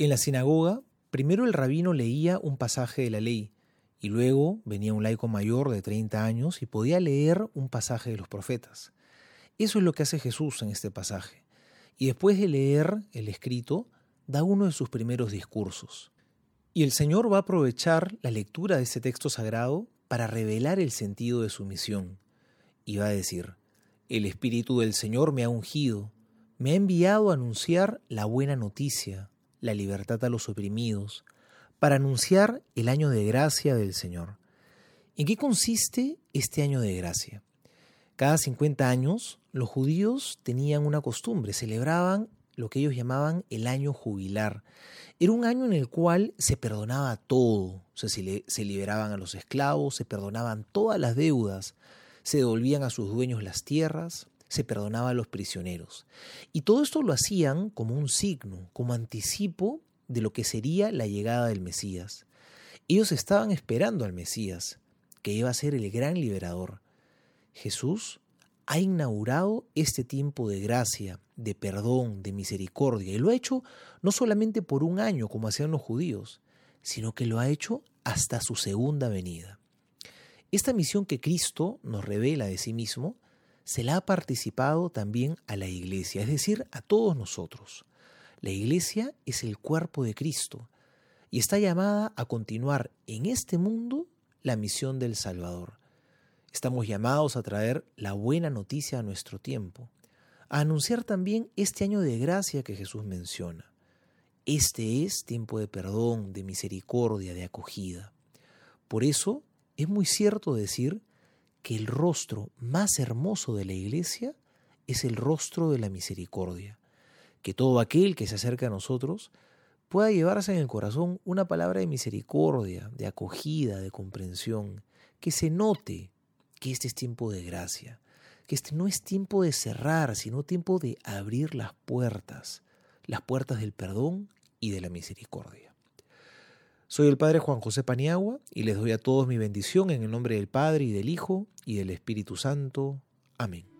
En la sinagoga, primero el rabino leía un pasaje de la ley y luego venía un laico mayor de 30 años y podía leer un pasaje de los profetas. Eso es lo que hace Jesús en este pasaje. Y después de leer el escrito, da uno de sus primeros discursos. Y el Señor va a aprovechar la lectura de este texto sagrado para revelar el sentido de su misión. Y va a decir, el Espíritu del Señor me ha ungido, me ha enviado a anunciar la buena noticia, la libertad a los oprimidos, para anunciar el año de gracia del Señor. ¿En qué consiste este año de gracia? Cada 50 años los judíos tenían una costumbre, celebraban lo que ellos llamaban el año jubilar. Era un año en el cual se perdonaba todo, se, se liberaban a los esclavos, se perdonaban todas las deudas, se devolvían a sus dueños las tierras, se perdonaba a los prisioneros. Y todo esto lo hacían como un signo, como anticipo de lo que sería la llegada del Mesías. Ellos estaban esperando al Mesías, que iba a ser el gran liberador. Jesús ha inaugurado este tiempo de gracia, de perdón, de misericordia, y lo ha hecho no solamente por un año como hacían los judíos, sino que lo ha hecho hasta su segunda venida. Esta misión que Cristo nos revela de sí mismo se la ha participado también a la iglesia, es decir, a todos nosotros. La iglesia es el cuerpo de Cristo y está llamada a continuar en este mundo la misión del Salvador. Estamos llamados a traer la buena noticia a nuestro tiempo, a anunciar también este año de gracia que Jesús menciona. Este es tiempo de perdón, de misericordia, de acogida. Por eso es muy cierto decir que el rostro más hermoso de la iglesia es el rostro de la misericordia, que todo aquel que se acerca a nosotros pueda llevarse en el corazón una palabra de misericordia, de acogida, de comprensión, que se note que este es tiempo de gracia, que este no es tiempo de cerrar, sino tiempo de abrir las puertas, las puertas del perdón y de la misericordia. Soy el Padre Juan José Paniagua y les doy a todos mi bendición en el nombre del Padre y del Hijo y del Espíritu Santo. Amén.